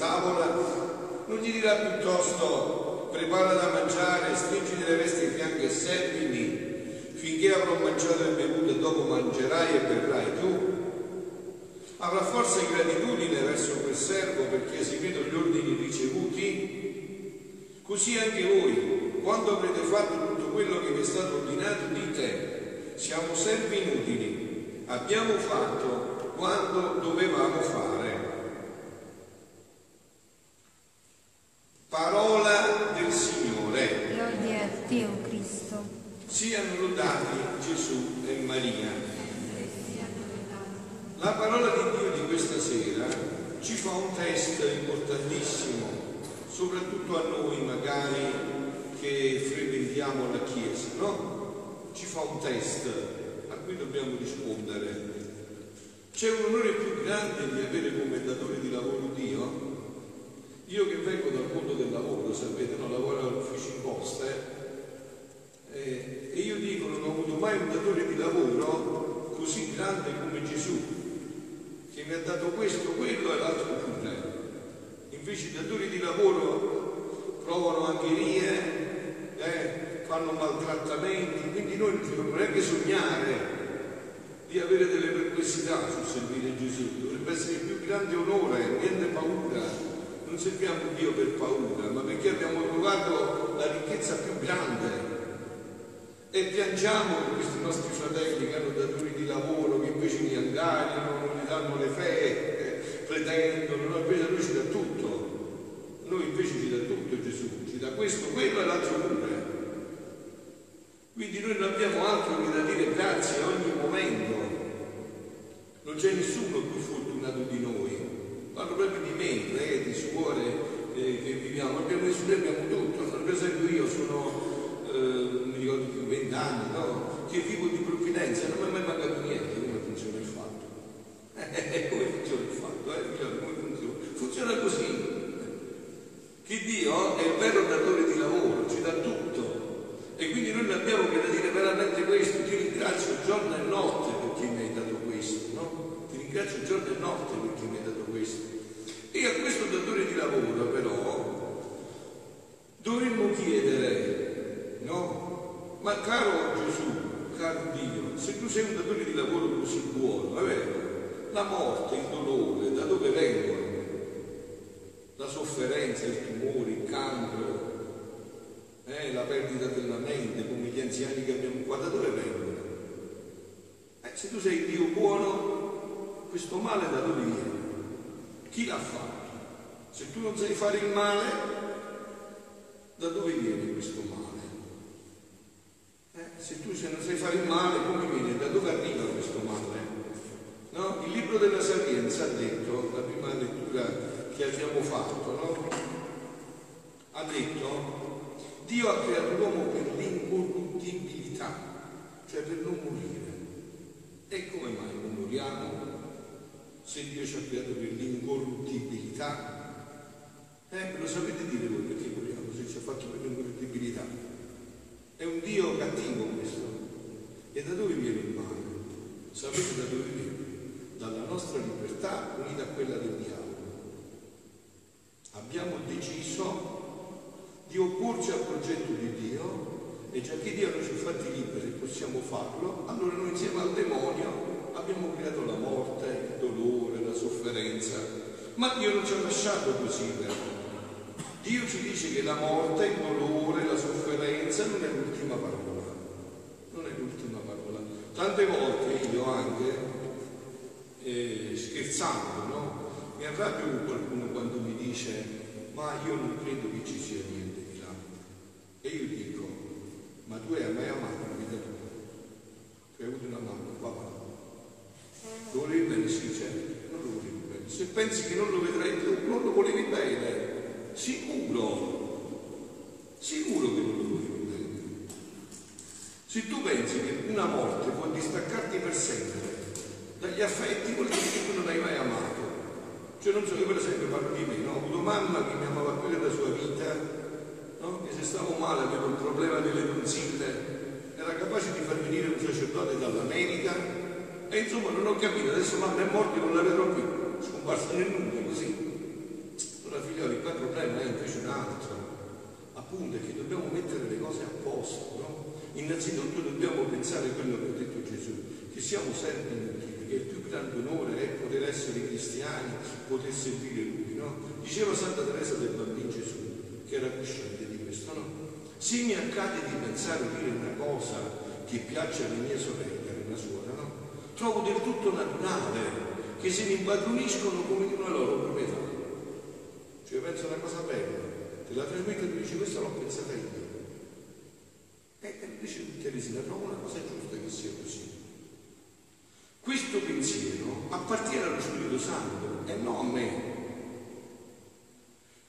tavola, non gli dirà piuttosto prepara da mangiare, stringiti le vesti ai fianchi e servimi, finché avrò mangiato e bevuto e dopo mangerai e berrai tu? Avrà forse gratitudine verso quel servo perché ha seguito gli ordini ricevuti? Così anche voi, quando avrete fatto tutto quello che vi è stato ordinato, dite, siamo servi inutili, abbiamo fatto quando dovevamo fare. Parola del Signore. Lode a Dio Cristo. Siano lodati Gesù e Maria. La parola di Dio di questa sera ci fa un test importantissimo, soprattutto a noi magari che frequentiamo la Chiesa, no? Ci fa un test a cui dobbiamo rispondere. C'è un onore più grande di avere come datore di lavoro Dio? Io che vengo dal mondo del lavoro, sapete, no? lavoro all'ufficio in posta, eh? Eh, e io dico mai un datore di lavoro così grande come Gesù, che mi ha dato questo, quello e l'altro pure. Invece i datori di lavoro provano angherie, eh, fanno maltrattamenti, quindi noi non dobbiamo neanche sognare di avere delle perplessità sul servire Gesù. Dovrebbe essere il più grande onore, niente paura. Non serviamo Dio per paura, ma perché abbiamo trovato la ricchezza più grande. E piangiamo per questi nostri fratelli che hanno datori di lavoro, che invece li angariano, non gli danno le fette, pretendono, no, invece lui ci dà tutto. Noi invece ci dà tutto Gesù, ci dà questo, quello e l'altro pure. Quindi noi non abbiamo altro che da dire grazie a ogni momento. Non c'è nessuno più fortunato di noi. Parlo proprio di me, preti, suore eh, che viviamo. Abbiamo, noi abbiamo tutto. Per esempio io sono, vent'anni, no? Che vivo di provvidenza, non mi è mai mancato niente. Come funziona il fatto? Eh, come funziona il fatto? Eh? Come funziona? funziona così. Che Dio è il vero datore di lavoro, ci dà tutto. E quindi noi non abbiamo che da dire veramente questo, ti ringrazio giorno e notte perché mi hai dato questo, no? Ti ringrazio giorno e notte perché mi hai dato questo. E a questo datore di lavoro però dovremmo chiedere? Ma caro Gesù, caro Dio, se tu sei un datore di lavoro così buono, vabbè, la morte, il dolore, da dove vengono? La sofferenza, il tumore, il cancro, eh, la perdita della mente, come gli anziani che abbiamo qua, da dove vengono? Eh, se tu sei Dio buono, questo male da dove viene? Chi l'ha fatto? Se tu non sai fare il male, da dove viene questo male? Se tu se non sai fare il male, come viene? Da dove arriva questo male? No? Il libro della Sapienza ha detto, la prima lettura che abbiamo fatto, no? ha detto Dio ha creato l'uomo per l'incorruttibilità, cioè per non morire. E come mai non moriamo se Dio ci ha creato per l'incorruttibilità? Eh, lo sapete dire voi perché moriamo se ci ha fatto per l'incorruttibilità? È un Dio cattivo questo. E da dove viene il male? Sapete da dove viene? Dalla nostra libertà unita a quella del diavolo. Abbiamo deciso di opporci al progetto di Dio e già che Dio non ci ha fatti liberi possiamo farlo, allora noi insieme al demonio abbiamo creato la morte, il dolore, la sofferenza. Ma Dio non ci ha lasciato così però. Dio ci dice che la morte, il dolore, la sofferenza non è l'ultima parola. Non è l'ultima parola. Tante volte io anche, eh, scherzando, no? Mi arrabbio con qualcuno quando mi dice ma io non credo che ci sia niente di là. E io dico, ma tu hai mai amato la vita tua? Tu hai avuto una mamma, papà. Lo volevi bene? Sì, certo, non lo volevi. Se pensi che non lo vedrai più, non lo volevi bene, sicuro, sicuro che non Se tu pensi che una morte può distaccarti per sempre dagli affetti, vuol dire che tu non hai mai amato. Cioè non so, io per esempio parlo di me, no? ho avuto mamma che mi amava più della sua vita, no? che se stavo male avevo il problema delle tonsille, era capace di far venire un sacerdote dall'America e insomma non ho capito, adesso mamma è morta e non la vedrò più, scomparsa nel nulla così. Allora figlioli, qua il problema è invece un altro, appunto è che dobbiamo mettere le cose a posto, no? Innanzitutto dobbiamo pensare a quello che ha detto Gesù, che siamo servi inutili, che il più grande onore è poter essere cristiani, poter servire Lui, no? Diceva Santa Teresa del Bambino Gesù, che era cosciente di questo, no? Se mi accade di pensare o dire una cosa che piace alle mie sorelle, alla suora, no? Trovo del tutto naturale che se ne impadroniscono come di una loro proprietà. Cioè penso una cosa bella, te la trasmetto e tu dici questa l'ho pensata io. Invece Teresina trova una cosa giusta che sia così. Questo pensiero appartiene allo Spirito Santo e non a me.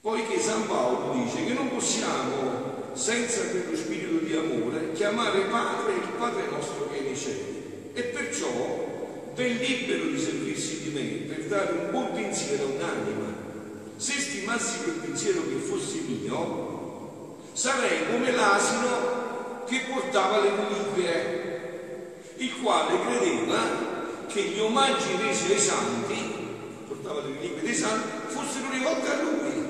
Poiché San Paolo dice che non possiamo, senza quello spirito di amore, chiamare Padre il Padre nostro che è nei cieli. E perciò ben libero di servirsi di me per dare un buon pensiero a un'anima. Se stimassi quel pensiero che fosse mio, sarei come l'asino che portava le reliquie, il quale credeva che gli omaggi resi ai santi, portava le reliquie dei santi, fossero rivolti a lui.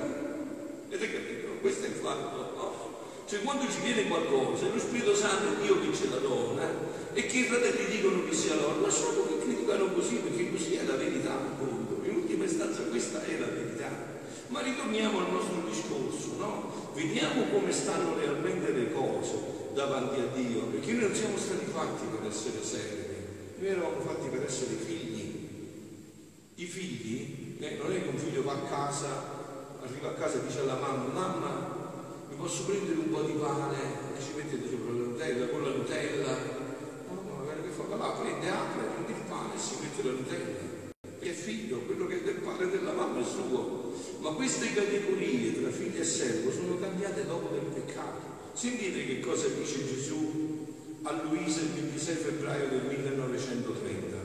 Avete capito? Questo è il fatto, no? Cioè quando ci viene qualcosa, lo Spirito Santo è Dio che ce la dona e che i fratelli dicono che sia loro, lasciamo che criticano così perché così è la verità, appunto. In ultima istanza questa è la verità. Ma ritorniamo al nostro discorso, no? Vediamo come stanno realmente le cose davanti a Dio, perché noi non siamo stati fatti per essere servi, noi eravamo fatti per essere figli. I figli, eh, non è che un figlio va a casa, arriva a casa e dice alla mamma, mamma, mi posso prendere un po' di pane e ci mettete sopra la Nutella, con la Nutella. No, no, magari che fa, va là, prende, apre, prende il pane e si mette la Nutella. Che è figlio, quello che è del padre della mamma è suo. Ma queste categorie tra figlio e servo sono cambiate dopo del peccato. Sentite che cosa dice Gesù a Luisa il 26 febbraio del 1930.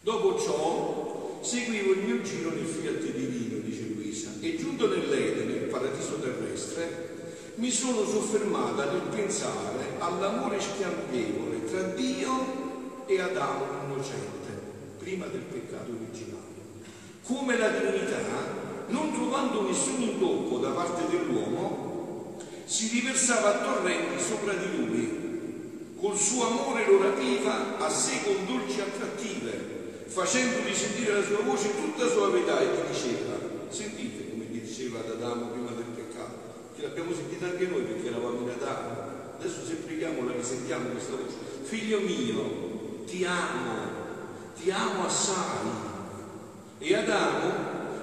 Dopo ciò seguivo il mio giro nel fiat divino, dice Luisa, e giunto nell'Ede, nel paradiso terrestre, mi sono soffermata nel pensare all'amore schiambevole tra Dio e Adamo innocente, prima del peccato originale. Come la divinità, non trovando nessun intoppo da parte dell'uomo, si riversava a torrenti sopra di lui. Col suo amore lo rapiva a sé con dolci attrattive, facendogli sentire la sua voce tutta suavetà e gli diceva, sentite come gli diceva ad Adamo prima del peccato, che l'abbiamo sentita anche noi perché eravamo in Adamo, adesso se preghiamo la risentiamo questa voce, figlio mio, ti amo, ti amo assai. E Adamo,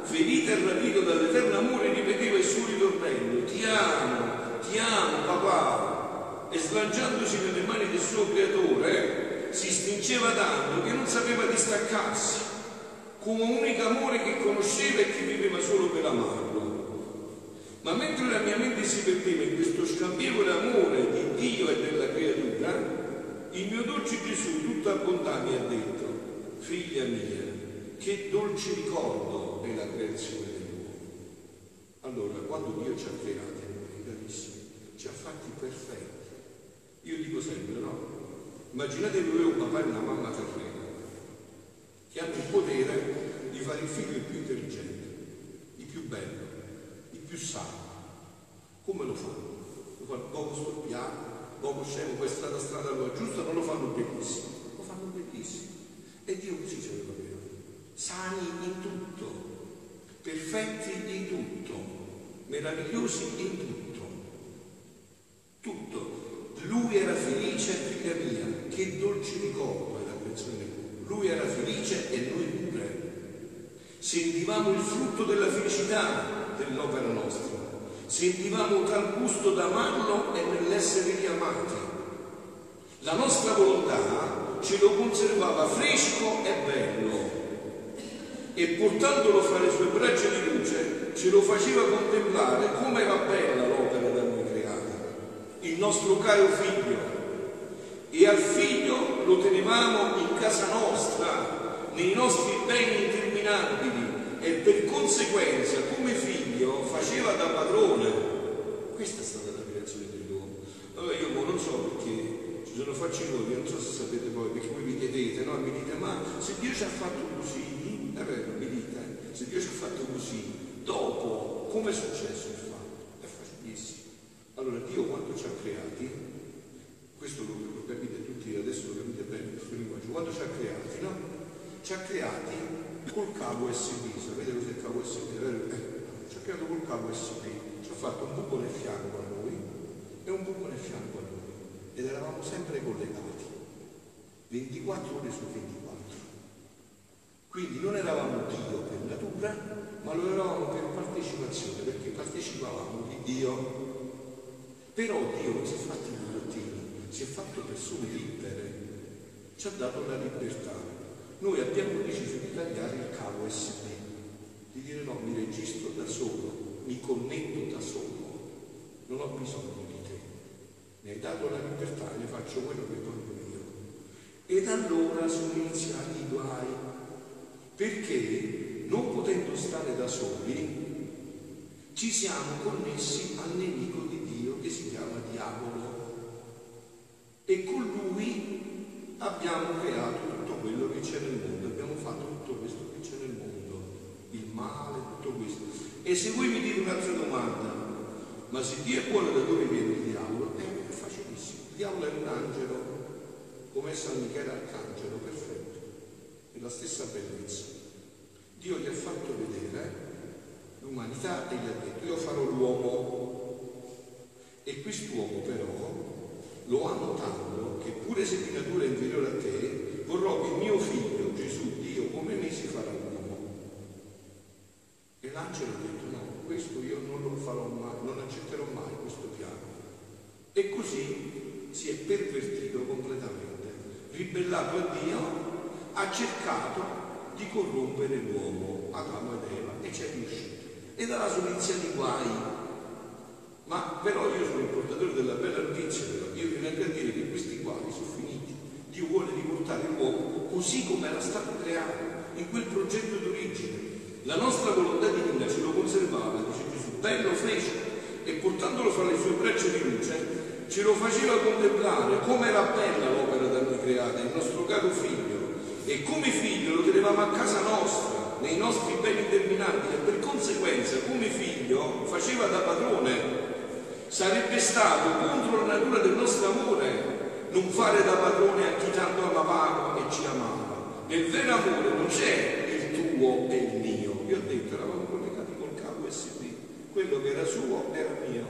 ferito e rapito dall'eterno amore, ripeteva il suo ritornello, ti amo, ti amo papà, e slanciandosi nelle mani del suo creatore si stringeva tanto che non sapeva distaccarsi, come unico amore che conosceva e che viveva solo per amarlo. Ma mentre la mia mente si perdeva in questo scambievole amore di Dio e della creatura, il mio dolce Gesù, tutto a bontà, mi ha detto, figlia mia, che dolce ricordo è la creazione dell'uomo. Allora, quando Dio ci ha creati, carissimi, ci ha fatti perfetti io dico sempre, no? Immaginatevi voi un papà e una mamma terrena che hanno il potere di fare il figlio il più intelligente, il più bello, il più sano. Come lo fanno? Lo fanno poco storpiato, poco scemo, poi strada strada lo aggiusta, non lo fanno benissimo, lo fanno benissimo. E Dio così ce lo aveva. Sani in tutto, perfetti in tutto, meravigliosi in. Tutto. Lui era felice, figlia mia, che dolce ricordo è la creazione. Lui era felice e noi pure. Sentivamo il frutto della felicità dell'opera nostra. Sentivamo tal gusto d'amarlo e nell'essere riamati. La nostra volontà ce lo conservava fresco e bello e portandolo fra le sue braccia di luce ce lo faceva contemplare come era bella l'opera da noi il nostro caro figlio, e al figlio lo tenevamo in casa nostra, nei nostri beni interminabili e per conseguenza come figlio faceva da padrone. Questa è stata la creazione dell'uomo. Allora io non so perché ci sono facinori, non so se sapete voi, perché voi mi chiedete, no? Mi dite, ma se Dio ci ha fatto così, è vero, mi dite, se Dio ci ha fatto così, dopo come è successo il fatto? È facilissimo. Allora Dio quando ci ha creati, questo lo, lo capite tutti, adesso lo capite bene questo linguaggio, quando ci ha creati, no? Ci ha creati col cavo USB, sapete cos'è il cavo USB? Eh, ci ha creato col cavo USB, ci ha fatto un buco nel fianco a noi e un buco nel fianco a noi ed eravamo sempre collegati, 24 ore su 24. Quindi non eravamo Dio per natura, ma lo eravamo per partecipazione, perché partecipavamo di Dio. Però Dio non si è fatto i burattini, si è fatto persone libere, ci ha dato la libertà noi abbiamo deciso di tagliare il cavo USB, di dire no, mi registro da solo, mi connetto da solo, non ho bisogno di te. Mi hai dato la libertà e ne faccio quello che voglio io. Ed allora sono iniziati i guai, perché non potendo stare da soli, ci siamo connessi al nemico di Dio che si chiama diavolo. E con lui abbiamo creato che c'è nel mondo, abbiamo fatto tutto questo che c'è nel mondo, il male, tutto questo. E se voi mi dite un'altra domanda, ma se Dio è buono da dove viene il diavolo? Eh, è facilissimo, il diavolo è un angelo, come San Michele Arcangelo, perfetto, è la stessa bellezza. Dio gli ha fatto vedere l'umanità e gli ha detto io farò l'uomo e quest'uomo però lo amo tanto che pure se di natura è inferiore a te vorrò che mio figlio, Gesù, Dio, come me si farà uomo. E l'angelo ha detto no, questo io non lo farò mai, non accetterò mai questo piano. E così si è pervertito completamente, ribellato a Dio, ha cercato di corrompere l'uomo, Adamo ed Eva, e ci è riuscito. E dalla sua iniziati i guai. Ma però io sono il portatore della bella notizia, però io vengo a dire che questi guai sono finiti. Dio vuole riportare l'uomo così come era stato creato, in quel progetto d'origine. La nostra volontà divina ce lo conservava, dice Gesù, bello fece, e portandolo fra le sue braccia di luce, ce lo faceva contemplare come era bella l'opera da noi creata, il nostro caro figlio, e come figlio lo tenevamo a casa nostra, nei nostri beni terminabili, e per conseguenza come figlio faceva da padrone. Sarebbe stato contro la natura del nostro amore non fare da padrone a chi tanto amavamo e ci amava. Nel vero amore non c'è il tuo e il mio. Io ho detto, eravamo collegati col cavo USB, quello che era suo era mio,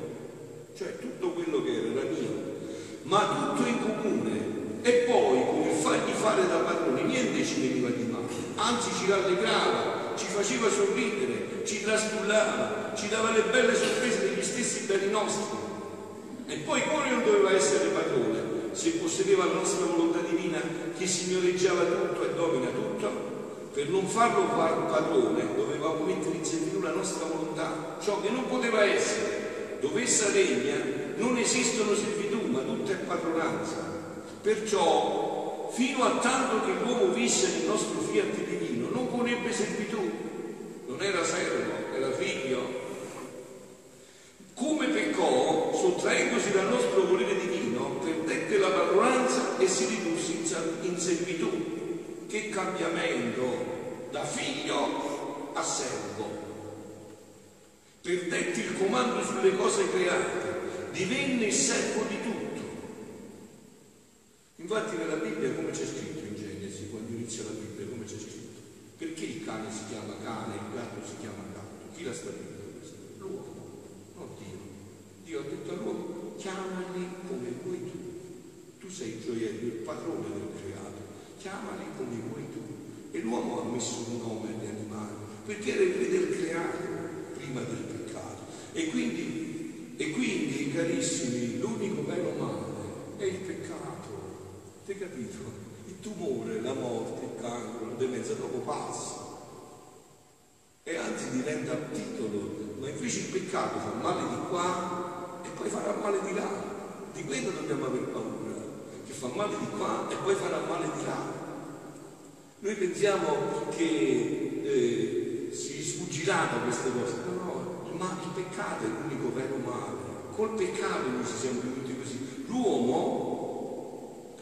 cioè tutto quello che era era mio, ma tutto in comune. E poi con il fargli fare da padrone niente ci veniva di male, anzi ci rallegrava, ci faceva sorridere, ci trastullava, ci dava le belle sorprese degli stessi beni nostri. E poi come non doveva essere padrone? Se possedeva la nostra volontà divina che signoreggiava tutto e domina tutto, per non farlo padrone dovevamo mettere in servizio la nostra volontà, ciò che non poteva essere. Dove essa regna non esistono servitù, ma tutta è padronanza. Perciò, fino a tanto che l'uomo visse nel nostro fiat divino, non conebbe servitù, non era servo, era figlio. Come peccò, sottraendosi dal nostro volere divino, perdette la padronanza e si ridusse in servitù. Che cambiamento da figlio a servo. Perdette il comando sulle cose create, divenne servo di tutto. Infatti nella Bibbia come c'è scritto in Genesi, quando inizia la Bibbia, come c'è scritto? Perché il cane si chiama cane, il gatto si chiama gatto? Chi l'ha stabilito questo? L'uomo, non Dio. Dio ha detto all'uomo, chiamali come vuoi tu sei il gioiello, il padrone del creato, chiamali come vuoi tu. L'uomo ha messo un nome agli animali, perché era il re del creato prima del peccato. E quindi, e quindi carissimi, l'unico vero male è il peccato. Ti capito? Il tumore, la morte, il cancro, la demenza dopo passa. E anzi diventa titolo, ma invece il peccato fa male di qua e poi farà male di là. Di quello dobbiamo aver paura fa male di qua e poi farà male di là. Noi pensiamo che eh, si sfuggirà da queste cose, però ma il peccato è l'unico vero male. Col peccato noi siamo venuti così. L'uomo,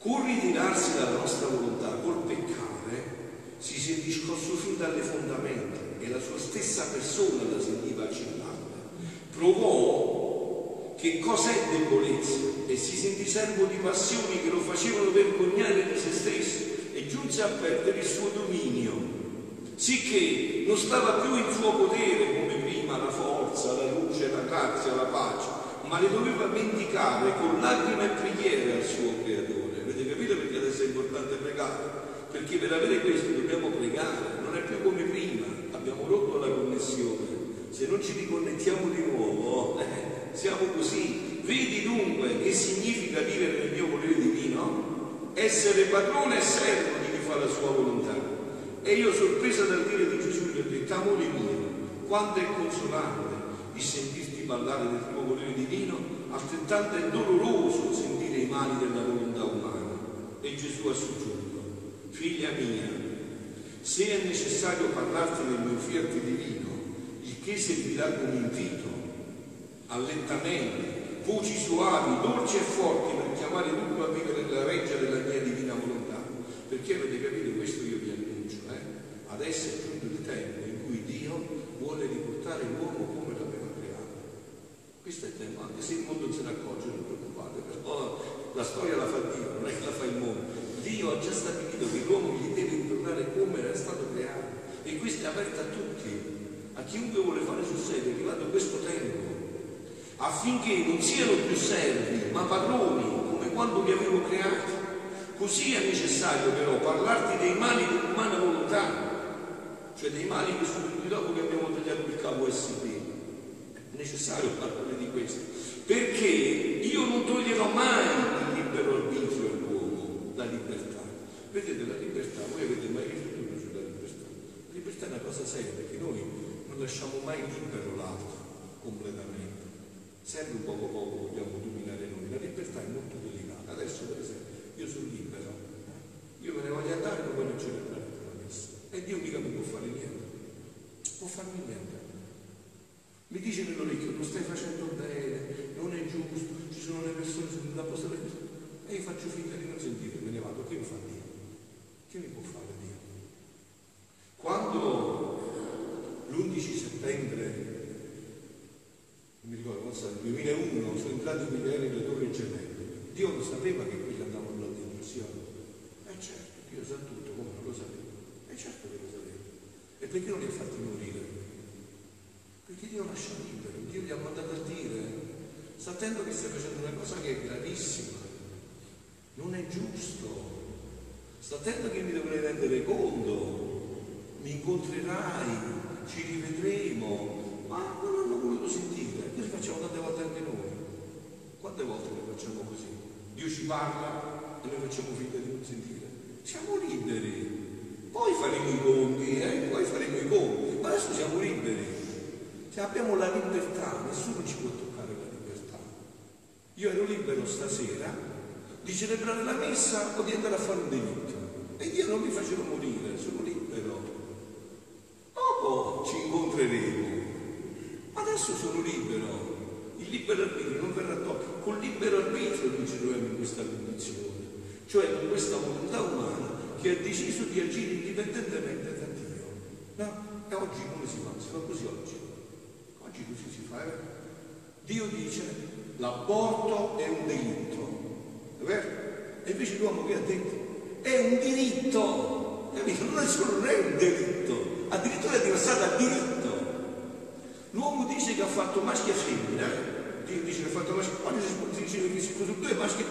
col ritirarsi dalla nostra volontà, col peccare, si sentì discosso fin dalle fondamenta e la sua stessa persona la sentiva accillante. Provò che cos'è debolezza e si sentì servo di passioni che lo facevano vergognare di se stesso giunse a perdere il suo dominio, sicché non stava più in suo potere come prima la forza, la luce, la grazia, la pace, ma le doveva vendicare con lacrime e preghiere al suo creatore. Avete capito perché adesso è importante pregare? perché per avere questo dobbiamo pregare, non è più come prima, abbiamo rotto la connessione, se non ci riconnettiamo di nuovo, eh, siamo così. Vedi dunque che significa vivere nel mio volere divino? Essere padrone e servo di chi fa la sua volontà. E io sorpresa dal dire di Gesù gli ho detto, amore mio, quanto è consolante di sentirti parlare del tuo volere divino, altrettanto è doloroso sentire i mali della volontà umana. E Gesù ha soggiunto figlia mia, se è necessario parlarti del mio fiat divino, il che servirà come invito, allentamente, voci suavi, dolci e forti per chiamare tutto a vivere nella reggia della mia divina volontà. Perché avete capito questo io vi annuncio, eh? Adesso è giunto il tempo in cui Dio vuole riportare l'uomo come l'aveva creato. Questo è il tempo, anche se il mondo se ne accorge, non preoccupate, però la storia la fa Dio, non è che la fa il mondo. Dio ha già stabilito che l'uomo gli deve ritornare come era stato creato e questo è aperto a tutti, a chiunque vuole fare sul serio, è arrivato questo affinché non siano più servi, ma padroni, come quando li avevo creati. Così è necessario però parlarti dei mali dell'umana volontà, cioè dei mali che sono venuti dopo che abbiamo tagliato il cavo USB. È necessario parlare di questo, perché io non toglierò mai il libero arbitrio la libertà. Vedete, la libertà, voi avete mai riflettuto sulla libertà? La libertà è una cosa seria perché noi non lasciamo mai libero l'altro completamente. Serve un poco poco, vogliamo dominare noi. La libertà è molto delicata. Adesso, per esempio, io sono libero, io me ne voglio andare ma voglio celebrare la messa. E Dio mica mi può fare niente. Può farmi niente. Mi dice nell'orecchio, lo stai facendo bene, non è giusto, ci sono le persone sulla posta del e io faccio finta di non sentire, me ne vado, che mi fa Dio? Che mi può fare Dio? Quando l'11 settembre, so, nel 2001, sono entrati i milioni nelle torri gemelle, Dio lo sapeva che quelli andavano alla dimensione? Eh certo, Dio sa tutto, come non lo sapeva? Eh certo che lo sapeva. E perché non li ha fatti morire? Perché Dio lascia libero, Dio gli ha mandato a dire, sta attento che stai facendo una cosa che è gravissima non è giusto. Sta attento che mi dovrei rendere conto, mi incontrerai, ci rivedremo, ma non hanno voluto sentire. Facciamo tante volte anche noi. Quante volte lo facciamo così? Dio ci parla e noi facciamo finta di non sentire. Siamo liberi. Poi faremo i conti, eh? poi faremo i conti, ma adesso siamo liberi. Se abbiamo la libertà, nessuno ci può toccare la libertà. Io ero libero stasera di celebrare la messa o di andare a fare un delitto. E Dio non mi faceva morire, sono libero. Dopo ci incontreremo. Adesso sono libero. Libero arbitrio non verrà tolto. Con libero arbitrio noi ci troviamo in questa condizione. Cioè con questa volontà umana che ha deciso di agire indipendentemente da Dio. No? E oggi come si fa? Si fa così oggi. Oggi così si fa. Eh? Dio dice l'aborto è un delitto è vero? E invece l'uomo che ha detto è un diritto, capito? Non è solo non è un delitto, addirittura è diventato diritto. L'uomo dice che ha fatto maschio e femmina, Dio dice ha fatto maschio, oggi si che si sono due maschi.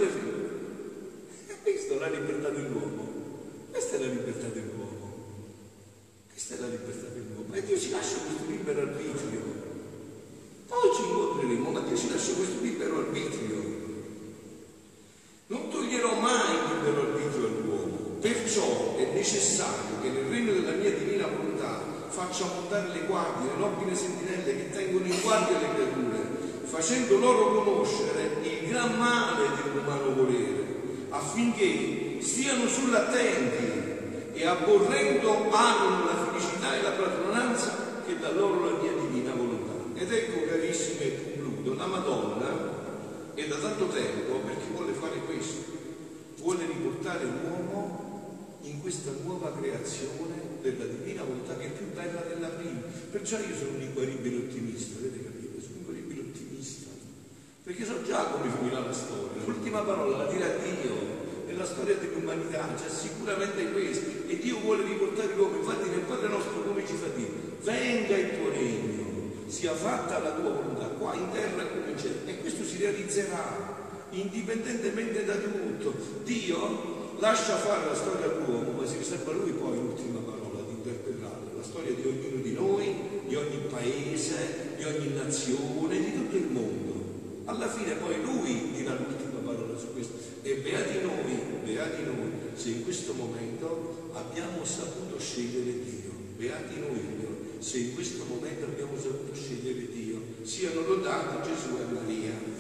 E questa è la libertà dell'uomo. Questa è la libertà dell'uomo. Questa è la libertà dell'uomo. E Dio ci lascia questo libero arbitrio. Poi ci incontreremo, ma Dio ci lascia questo libero arbitrio. Non toglierò mai il libero arbitrio all'uomo, perciò è necessario che nel regno della mia divina volontà faccia montare le guardie, le nobili sentinelle che tengono in guardia le creature, facendo loro conoscere il gran male dell'umano volere, affinché stiano sull'attenti e aborrendo amino la felicità e la padronanza che da loro la mia divina volontà. Ed ecco, carissime, concludo, la Madonna è da tanto tempo perché vuole fare questo, vuole riportare l'uomo in questa nuova creazione della divina volontà che è più bella della prima. Perciò io sono un inguaribile ottimista, avete capito? Sono un inguaribile ottimista, perché so già come finirà la storia. L'ultima parola la dirà Dio nella storia dell'umanità, c'è sicuramente questo. E Dio vuole riportare l'uomo, infatti nel Padre nostro come ci fa dire? Venga il tuo regno, sia fatta la tua volontà, qua in terra come in cielo. E questo si realizzerà indipendentemente da tutto. Dio lascia fare la storia all'uomo, ma si riserva lui poi l'ultima parola di interpretare la storia di ognuno di noi, di ogni paese, di ogni nazione, di tutto il mondo. Alla fine poi lui dirà l'ultima parola su questo. E beati noi, beati noi, se in questo momento abbiamo saputo scegliere Dio. Beati noi, se in questo momento abbiamo saputo scegliere Dio. Siano lodati Gesù e Maria.